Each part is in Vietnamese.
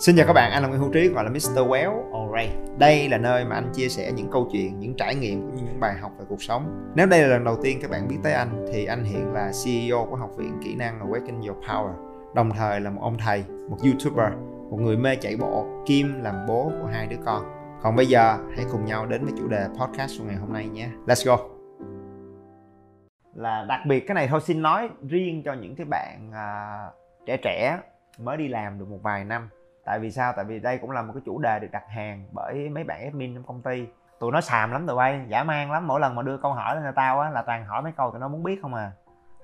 Xin chào các bạn, anh là Nguyễn Hữu Trí gọi là Mr. Well Alright. Đây là nơi mà anh chia sẻ những câu chuyện, những trải nghiệm cũng như những bài học về cuộc sống. Nếu đây là lần đầu tiên các bạn biết tới anh thì anh hiện là CEO của Học viện Kỹ năng Awaken Your Power. Đồng thời là một ông thầy, một YouTuber, một người mê chạy bộ, kim làm bố của hai đứa con. Còn bây giờ hãy cùng nhau đến với chủ đề podcast của ngày hôm nay nhé. Let's go. Là đặc biệt cái này thôi xin nói riêng cho những cái bạn à, trẻ trẻ mới đi làm được một vài năm tại vì sao? Tại vì đây cũng là một cái chủ đề được đặt hàng bởi mấy bạn admin trong công ty. Tụi nó xàm lắm tụi bay giả man lắm. Mỗi lần mà đưa câu hỏi lên cho tao á là toàn hỏi mấy câu tụi nó muốn biết không à.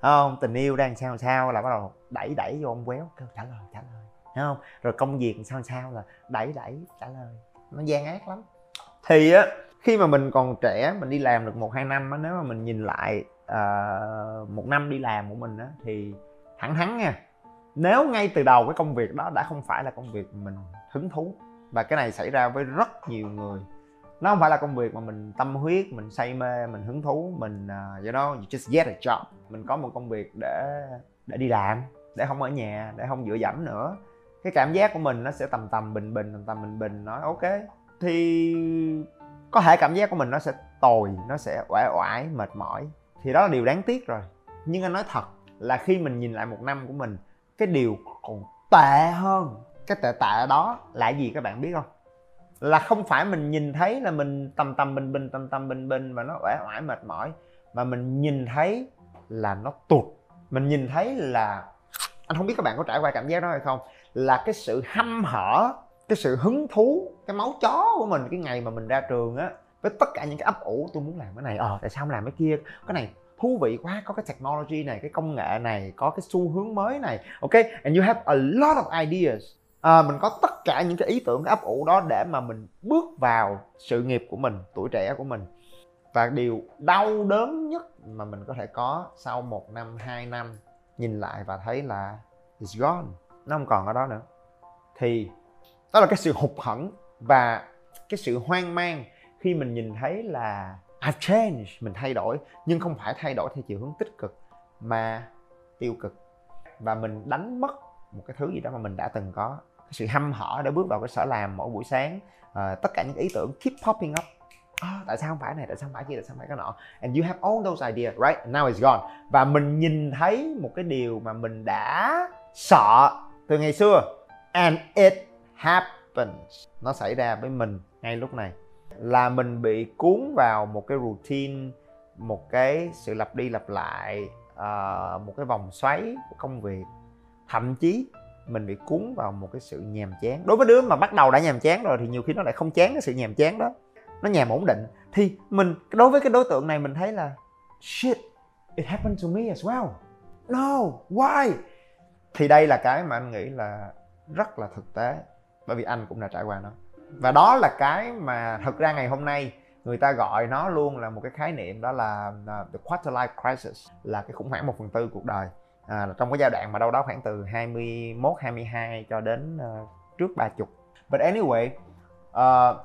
Không? Tình yêu đang sao sao là bắt đầu đẩy đẩy vô ông quéo kêu trả lời trả lời. Thấy không? Rồi công việc sao sao là đẩy đẩy trả lời. Nó gian ác lắm. Thì á khi mà mình còn trẻ mình đi làm được một hai năm á nếu mà mình nhìn lại uh, một năm đi làm của mình á thì thẳng thắn nha nếu ngay từ đầu cái công việc đó đã không phải là công việc mình hứng thú và cái này xảy ra với rất nhiều người nó không phải là công việc mà mình tâm huyết mình say mê mình hứng thú mình uh, you know you just get a job. Mình có một công việc để để đi làm để không ở nhà để không dựa dẫm nữa. Cái cảm giác của mình nó sẽ tầm tầm bình bình tầm tầm bình bình nói ok. Thì có thể cảm giác của mình nó sẽ tồi nó sẽ oải oải mệt mỏi. Thì đó là điều đáng tiếc rồi. Nhưng anh nói thật là khi mình nhìn lại một năm của mình cái điều còn tệ hơn, cái tệ tệ đó là gì các bạn biết không? Là không phải mình nhìn thấy là mình tầm tầm bình bình, tầm tầm bình bình mà nó uể oải mệt mỏi, mà mình nhìn thấy là nó tụt. Mình nhìn thấy là, anh không biết các bạn có trải qua cảm giác đó hay không? Là cái sự hăm hở, cái sự hứng thú, cái máu chó của mình cái ngày mà mình ra trường á, với tất cả những cái ấp ủ, tôi muốn làm cái này ờ tại sao không làm cái kia? Cái này thú vị quá có cái technology này cái công nghệ này có cái xu hướng mới này ok? And you have a lot of ideas. À, mình có tất cả những cái ý tưởng cái ấp ủ đó để mà mình bước vào sự nghiệp của mình tuổi trẻ của mình. Và điều đau đớn nhất mà mình có thể có sau một năm hai năm nhìn lại và thấy là it's gone. Nó không còn ở đó nữa. Thì đó là cái sự hụt hẫng và cái sự hoang mang khi mình nhìn thấy là I've changed. Mình thay đổi. Nhưng không phải thay đổi theo chiều hướng tích cực mà tiêu cực. Và mình đánh mất một cái thứ gì đó mà mình đã từng có. Cái sự hăm hở để bước vào cái sở làm mỗi buổi sáng à, tất cả những ý tưởng keep popping up. À, tại sao không phải này? Tại sao không phải kia? Tại sao không phải cái nọ? And you have all those ideas right? And now it's gone. Và mình nhìn thấy một cái điều mà mình đã sợ từ ngày xưa. And it happens. Nó xảy ra với mình ngay lúc này là mình bị cuốn vào một cái routine một cái sự lặp đi lặp lại uh, một cái vòng xoáy của công việc. Thậm chí mình bị cuốn vào một cái sự nhàm chán. Đối với đứa mà bắt đầu đã nhàm chán rồi thì nhiều khi nó lại không chán cái sự nhàm chán đó. Nó nhàm ổn định. Thì mình đối với cái đối tượng này mình thấy là shit it happened to me as well. No why? Thì đây là cái mà anh nghĩ là rất là thực tế bởi vì anh cũng đã trải qua nó và đó là cái mà thực ra ngày hôm nay người ta gọi nó luôn là một cái khái niệm đó là uh, the quarter life crisis là cái khủng hoảng một phần tư cuộc đời. À, trong cái giai đoạn mà đâu đó khoảng từ 21 22 cho đến uh, trước 30 but anyway uh,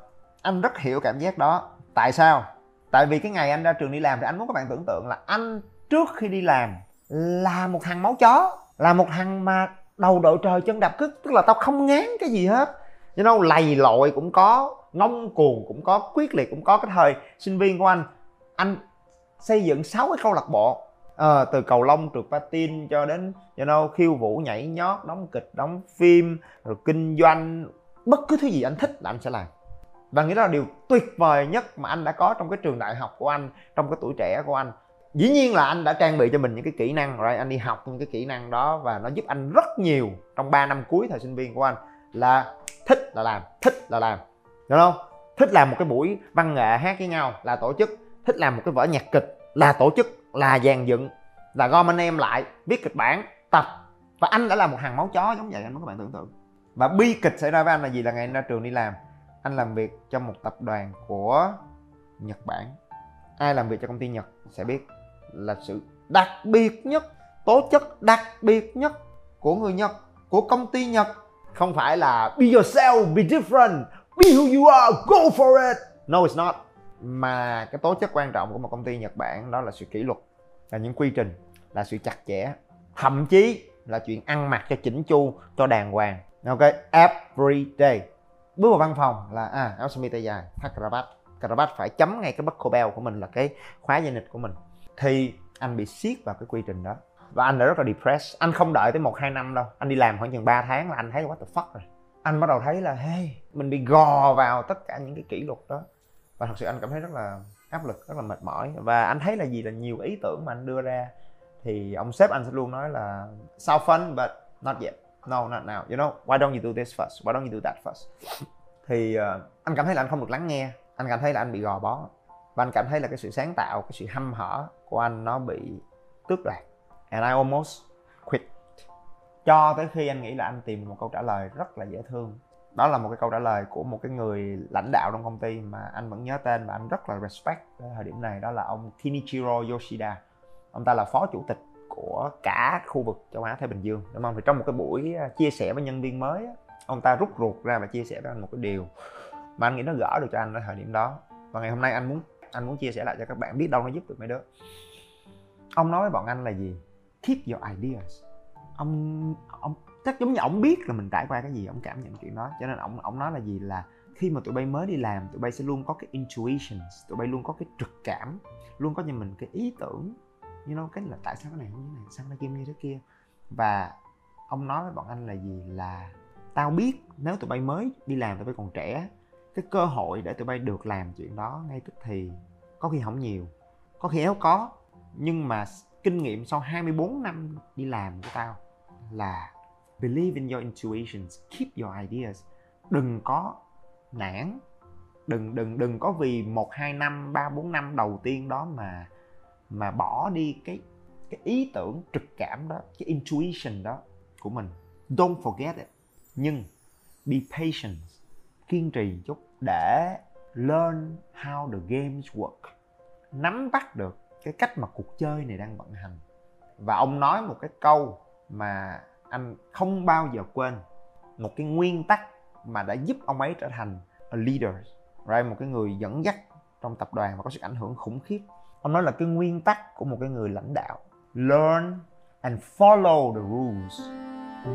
anh rất hiểu cảm giác đó. Tại sao? Tại vì cái ngày anh ra trường đi làm thì anh muốn các bạn tưởng tượng là anh trước khi đi làm là một thằng máu chó là một thằng mà đầu đội trời chân đạp cứt tức là tao không ngán cái gì hết you know lầy lội cũng có ngông cuồng cũng có quyết liệt cũng có. Cái thời sinh viên của anh anh xây dựng 6 cái câu lạc bộ. À, từ cầu lông trượt patin cho đến you know, khiêu vũ nhảy nhót đóng kịch đóng phim rồi kinh doanh. Bất cứ thứ gì anh thích là anh sẽ làm. Và nghĩ đó là điều tuyệt vời nhất mà anh đã có trong cái trường đại học của anh trong cái tuổi trẻ của anh. Dĩ nhiên là anh đã trang bị cho mình những cái kỹ năng rồi anh đi học những cái kỹ năng đó và nó giúp anh rất nhiều trong 3 năm cuối thời sinh viên của anh. Là thích là làm. Thích. Là làm. Hiểu không? Thích làm một cái buổi văn nghệ hát với nhau là tổ chức. Thích làm một cái vở nhạc kịch là tổ chức là dàn dựng là gom anh em lại viết kịch bản tập. Và anh đã là một hàng máu chó giống vậy anh muốn các bạn tưởng tượng. Và bi kịch xảy ra với anh là gì? Là ngày anh ra trường đi làm anh làm việc trong một tập đoàn của nhật bản. Ai làm việc cho công ty nhật sẽ biết là sự đặc biệt nhất tố chất đặc biệt nhất của người nhật của công ty nhật không phải là be yourself, be different, be who you are, go for it. No, it's not. Mà cái tố chất quan trọng của một công ty nhật bản đó là sự kỷ luật, là những quy trình, là sự chặt chẽ. Thậm chí là chuyện ăn mặc cho chỉnh chu, cho đàng hoàng. Ok, every day. Bước vào văn phòng là à áo sơ mi tay dài, thắt cà vạt phải chấm ngay cái buckle bell của mình là cái khóa dây nịch của mình. Thì anh bị siết vào cái quy trình đó và anh đã rất là depressed. Anh không đợi tới một hai năm đâu. Anh đi làm khoảng chừng 3 tháng là anh thấy what the fuck rồi. Anh bắt đầu thấy là hey mình bị gò vào tất cả những cái kỷ luật đó. Và thật sự anh cảm thấy rất là áp lực rất là mệt mỏi. Và anh thấy là gì là nhiều ý tưởng mà anh đưa ra. Thì ông sếp anh sẽ luôn nói là sound fun but not yet. No not now. You know why don't you do this first? Why don't you do that first? Thì uh, anh cảm thấy là anh không được lắng nghe. Anh cảm thấy là anh bị gò bó. Và anh cảm thấy là cái sự sáng tạo cái sự hăm hở của anh nó bị tước đoạt and I almost quit. Cho tới khi anh nghĩ là anh tìm một câu trả lời rất là dễ thương. Đó là một cái câu trả lời của một cái người lãnh đạo trong công ty mà anh vẫn nhớ tên và anh rất là respect tới thời điểm này. Đó là ông Kinichiro Yoshida. Ông ta là phó chủ tịch của cả khu vực châu Á Thái Bình Dương. Đúng không? Thì trong một cái buổi à, chia sẻ với nhân viên mới ông ta rút ruột ra và chia sẻ với anh một cái điều mà anh nghĩ nó gỡ được cho anh ở thời điểm đó. Và ngày hôm nay anh muốn anh muốn chia sẻ lại cho các bạn biết đâu nó giúp được mấy đứa. Ông nói với bọn anh là gì? Keep your ideas. Ông ông, chắc giống như ông biết là mình trải qua cái gì, ông cảm nhận chuyện đó. Cho nên ông ông nói là gì? Là khi mà tụi bay mới đi làm, tụi bay sẽ luôn có cái intuitions, tụi bay luôn có cái trực cảm, luôn có cho mình cái ý tưởng. You know, cái là tại sao cái này không như này, sao cái kia như thế kia. Và ông nói với bọn anh là gì? Là tao biết nếu tụi bay mới đi làm, tụi bay còn trẻ, cái cơ hội để tụi bay được làm chuyện đó ngay tức thì có khi không nhiều, có khi éo có. Nhưng mà kinh nghiệm sau 24 năm đi làm của tao là believe in your intuitions, keep your ideas. Đừng có nản, đừng đừng đừng có vì một, hai năm, ba, bốn năm đầu tiên đó mà mà bỏ đi cái cái ý tưởng trực cảm đó, cái intuition đó của mình. Don't forget it. Nhưng be patient, kiên trì chút để learn how the games work. Nắm bắt được cái cách mà cuộc chơi này đang vận hành. Và ông nói một cái câu mà anh không bao giờ quên. Một cái nguyên tắc mà đã giúp ông ấy trở thành a leader, right? một cái người dẫn dắt trong tập đoàn và có sức ảnh hưởng khủng khiếp. Ông nói là cái nguyên tắc của một cái người lãnh đạo, learn and follow the rules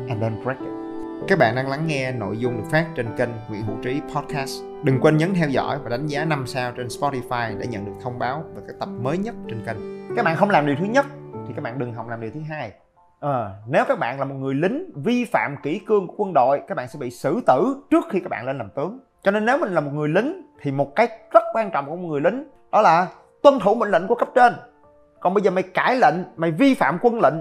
and then break it các bạn đang lắng nghe nội dung được phát trên kênh Nguyễn Hữu Trí Podcast. Đừng quên nhấn theo dõi và đánh giá 5 sao trên Spotify để nhận được thông báo về các tập mới nhất trên kênh. Các bạn không làm điều thứ nhất thì các bạn đừng hòng làm điều thứ hai. À, nếu các bạn là một người lính vi phạm kỷ cương của quân đội, các bạn sẽ bị xử tử trước khi các bạn lên làm tướng. Cho nên nếu mình là một người lính thì một cái rất quan trọng của một người lính đó là tuân thủ mệnh lệnh của cấp trên còn bây giờ mày cãi lệnh mày vi phạm quân lệnh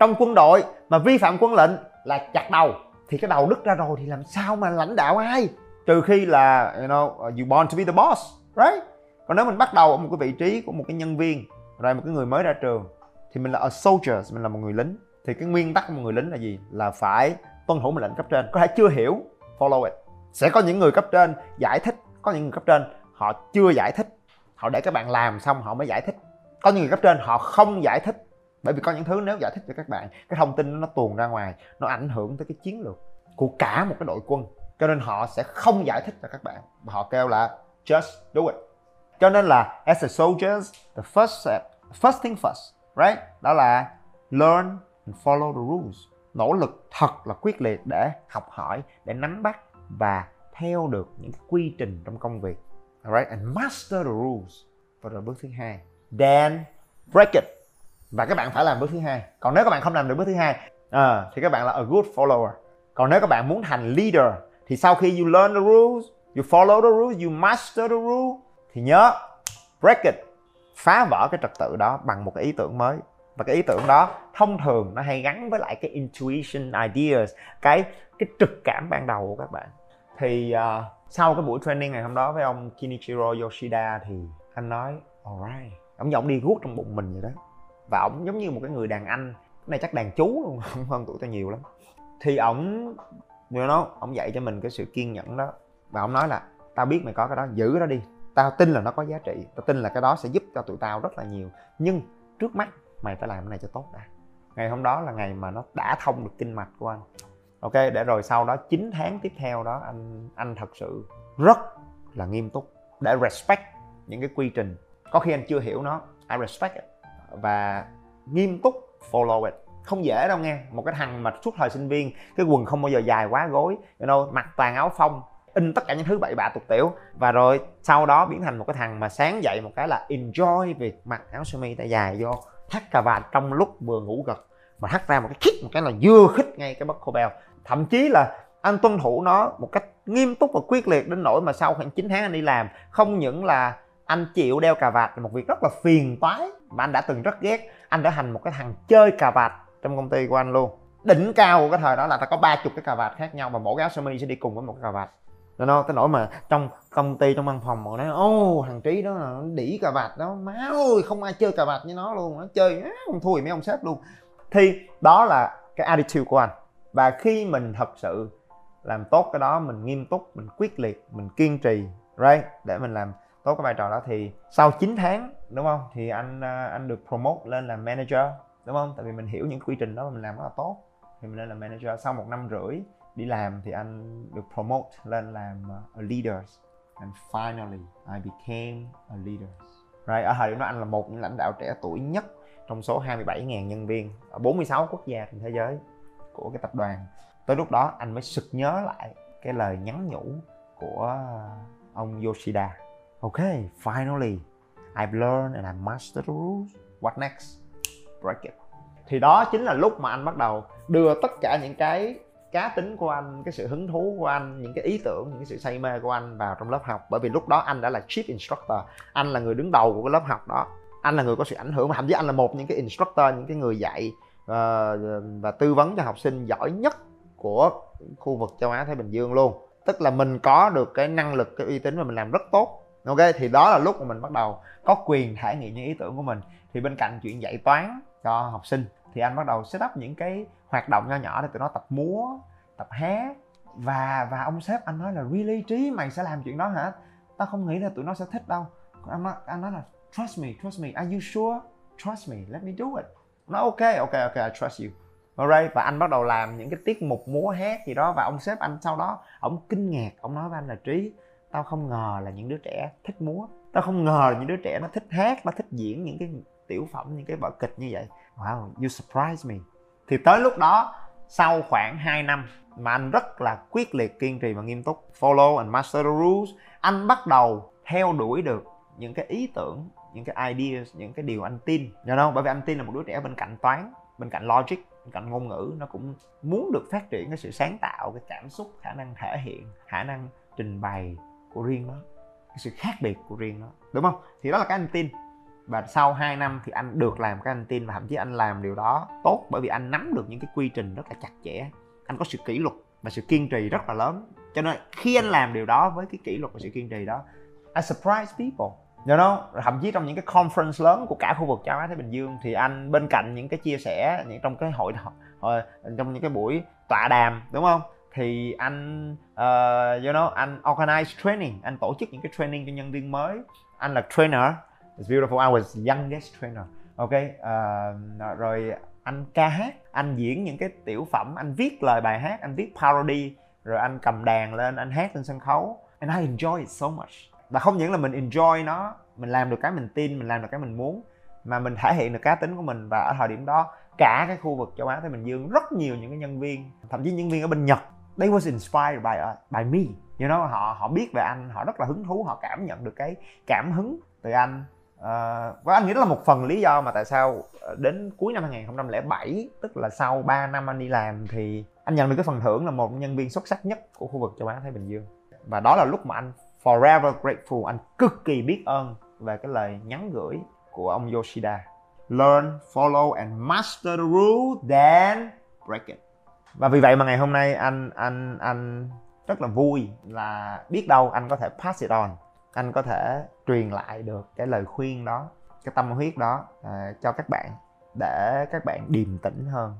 trong quân đội mà vi phạm quân lệnh là chặt đầu thì cái đầu đứt ra rồi thì làm sao mà lãnh đạo ai? Trừ khi là, you know, you born to be the boss, right? Còn nếu mình bắt đầu ở một cái vị trí của một cái nhân viên, rồi một cái người mới ra trường, thì mình là a soldier, mình là một người lính. Thì cái nguyên tắc của một người lính là gì? Là phải tuân thủ mệnh lệnh cấp trên. Có thể chưa hiểu, follow it. Sẽ có những người cấp trên giải thích, có những người cấp trên họ chưa giải thích. Họ để các bạn làm xong họ mới giải thích. Có những người cấp trên họ không giải thích bởi vì có những thứ nếu giải thích cho các bạn, cái thông tin nó tuồn ra ngoài, nó ảnh hưởng tới cái chiến lược của cả một cái đội quân. Cho nên họ sẽ không giải thích cho các bạn. Họ kêu là, just do it. Cho nên là, as a soldiers, the first step, first thing first, right? Đó là learn and follow the rules. Nỗ lực thật là quyết liệt để học hỏi, để nắm bắt và theo được những quy trình trong công việc. Alright and master the rules. Và rồi bước thứ hai. Then break it và các bạn phải làm bước thứ hai. Còn nếu các bạn không làm được bước thứ hai à, thì các bạn là a good follower. Còn nếu các bạn muốn thành leader thì sau khi you learn the rules you follow the rules you master the rule thì nhớ break it. Phá vỡ cái trật tự đó bằng một cái ý tưởng mới. Và cái ý tưởng đó thông thường nó hay gắn với lại cái intuition ideas cái cái trực cảm ban đầu của các bạn. Thì uh, sau cái buổi training ngày hôm đó với ông Kinichiro Yoshida thì anh nói alright. Ông giọng đi guốc trong bụng mình vậy đó và ổng giống như một cái người đàn anh. Cái này chắc đàn chú luôn không hơn tuổi tao nhiều lắm. Thì ổng you know, ổng dạy cho mình cái sự kiên nhẫn đó. Và ổng nói là tao biết mày có cái đó giữ nó đi. Tao tin là nó có giá trị. Tao tin là cái đó sẽ giúp cho tụi tao rất là nhiều. Nhưng trước mắt mày phải làm cái này cho tốt đã. Ngày hôm đó là ngày mà nó đã thông được kinh mạch của anh. Ok để rồi sau đó 9 tháng tiếp theo đó anh anh thật sự rất là nghiêm túc. Để respect những cái quy trình. Có khi anh chưa hiểu nó I respect it và nghiêm túc follow it. Không dễ đâu nghe một cái thằng mà suốt thời sinh viên cái quần không bao giờ dài quá gối you know, mặc toàn áo phông in tất cả những thứ bậy bạ tục tiểu. Và rồi sau đó biến thành một cái thằng mà sáng dậy một cái là enjoy việc mặc áo sơ mi tay dài vô thắt cà vạt trong lúc vừa ngủ gật mà thắt ra một cái khít một cái là dưa khít ngay cái buckle bèo thậm chí là anh tuân thủ nó một cách nghiêm túc và quyết liệt đến nỗi mà sau khoảng 9 tháng anh đi làm không những là anh chịu đeo cà vạt là một việc rất là phiền toái mà anh đã từng rất ghét. Anh đã thành một cái thằng chơi cà vạt trong công ty của anh luôn. Đỉnh cao của cái thời đó là ta có ba chục cái cà vạt khác nhau và mỗi cái áo sơ mi sẽ đi cùng với một cái cà vạt. Nó nó tới nỗi mà trong công ty, trong văn phòng mà nói, ô, thằng trí đó là đỉ cà vạt đó. Má ơi, không ai chơi cà vạt như nó luôn. Nó chơi không thua mấy ông sếp luôn. Thì đó là cái attitude của anh. Và khi mình thật sự làm tốt cái đó, mình nghiêm túc, mình quyết liệt, mình kiên trì, right, để mình làm tốt cái vai trò đó, thì sau 9 tháng đúng không? Thì anh à, anh được promote lên làm manager, đúng không? Tại vì mình hiểu những quy trình đó, mình làm rất là tốt. Thì mình lên làm manager. Sau một năm rưỡi đi làm thì anh được promote lên làm à, a leader. And finally, I became a leader. Right, ở thời điểm đó anh là một những lãnh đạo trẻ tuổi nhất trong số 27.000 nhân viên ở 46 quốc gia trên thế giới của cái tập đoàn. Tới lúc đó, anh mới sực nhớ lại cái lời nhắn nhủ của à, ông Yoshida. Ok, finally I've learned and I mastered the rules. What next? Break it. Thì đó chính là lúc mà anh bắt đầu đưa tất cả những cái cá tính của anh cái sự hứng thú của anh những cái ý tưởng những cái sự say mê của anh vào trong lớp học. Bởi vì lúc đó anh đã là chief instructor. Anh là người đứng đầu của cái lớp học đó. Anh là người có sự ảnh hưởng mà thậm chí anh là một những cái instructor những cái người dạy uh, và tư vấn cho học sinh giỏi nhất của khu vực châu Á Thái Bình Dương luôn. Tức là mình có được cái năng lực cái uy tín và mình làm rất tốt ok thì đó là lúc mà mình bắt đầu có quyền thể nghiệm những ý tưởng của mình. Thì bên cạnh chuyện dạy toán cho học sinh thì anh bắt đầu set up những cái hoạt động nho nhỏ để tụi nó tập múa tập hát. Và và ông sếp anh nói là really trí mày sẽ làm chuyện đó hả? Tao không nghĩ là tụi nó sẽ thích đâu. Anh nói, anh nói là trust me trust me are you sure? Trust me let me do it. Nó ok ok ok I trust you. Alright và anh bắt đầu làm những cái tiết mục múa hát gì đó. Và ông sếp anh sau đó ông kinh ngạc ông nói với anh là trí tao không ngờ là những đứa trẻ thích múa. Tao không ngờ là những đứa trẻ nó thích hát, nó thích diễn những cái tiểu phẩm, những cái vở kịch như vậy. Wow, you surprise me. Thì tới lúc đó, sau khoảng 2 năm mà anh rất là quyết liệt, kiên trì và nghiêm túc, follow and master the rules, anh bắt đầu theo đuổi được những cái ý tưởng, những cái ideas, những cái điều anh tin. You know? bởi vì anh tin là một đứa trẻ bên cạnh toán, bên cạnh logic, bên cạnh ngôn ngữ, nó cũng muốn được phát triển cái sự sáng tạo, cái cảm xúc, khả năng thể hiện, khả năng trình bày của riêng nó cái sự khác biệt của riêng nó đúng không? Thì đó là cái anh tin. Và sau 2 năm thì anh được làm cái anh tin và thậm chí anh làm điều đó tốt bởi vì anh nắm được những cái quy trình rất là chặt chẽ. Anh có sự kỷ luật và sự kiên trì rất là lớn. Cho nên khi anh làm điều đó với cái kỷ luật và sự kiên trì đó I surprise people. You know thậm chí trong những cái conference lớn của cả khu vực châu Á Thái Bình Dương thì anh bên cạnh những cái chia sẻ những trong cái hội, hội trong những cái buổi tọa đàm đúng không? Thì anh uh, you know anh organize training. Anh tổ chức những cái training cho nhân viên mới. Anh là trainer. It's beautiful. I was youngest trainer. Ok uh, rồi anh ca hát. Anh diễn những cái tiểu phẩm. Anh viết lời bài hát. Anh viết parody. Rồi anh cầm đàn lên. Anh hát trên sân khấu. And I enjoy it so much. Và không những là mình enjoy nó mình làm được cái mình tin mình làm được cái mình muốn mà mình thể hiện được cá tính của mình. Và ở thời điểm đó cả cái khu vực châu Á Thái Bình Dương rất nhiều những cái nhân viên thậm chí nhân viên ở bên Nhật they was inspired by uh, by me. You know họ họ biết về anh họ rất là hứng thú họ cảm nhận được cái cảm hứng từ anh. Uh, và anh nghĩ đó là một phần lý do mà tại sao ờ, đến cuối năm 2007 tức là sau 3 năm anh đi làm thì anh nhận được cái phần thưởng là một nhân viên xuất sắc nhất của khu vực châu Á Thái Bình Dương. Và đó là lúc mà anh forever grateful anh cực kỳ biết ơn về cái lời nhắn gửi của ông Yoshida. Learn follow and master the rule then break it và vì vậy mà ngày hôm nay anh anh anh rất là vui là biết đâu anh có thể pass it on. Anh có thể truyền lại được cái lời khuyên đó cái tâm huyết đó uh, cho các bạn để các bạn điềm tĩnh hơn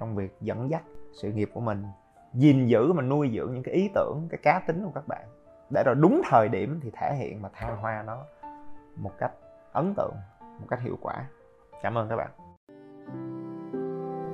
trong việc dẫn dắt sự nghiệp của mình gìn giữ mà nuôi dưỡng những cái ý tưởng cái cá tính của các bạn. Để rồi đúng thời điểm thì thể hiện và thăng hoa nó một cách ấn tượng một cách hiệu quả. Cảm ơn các bạn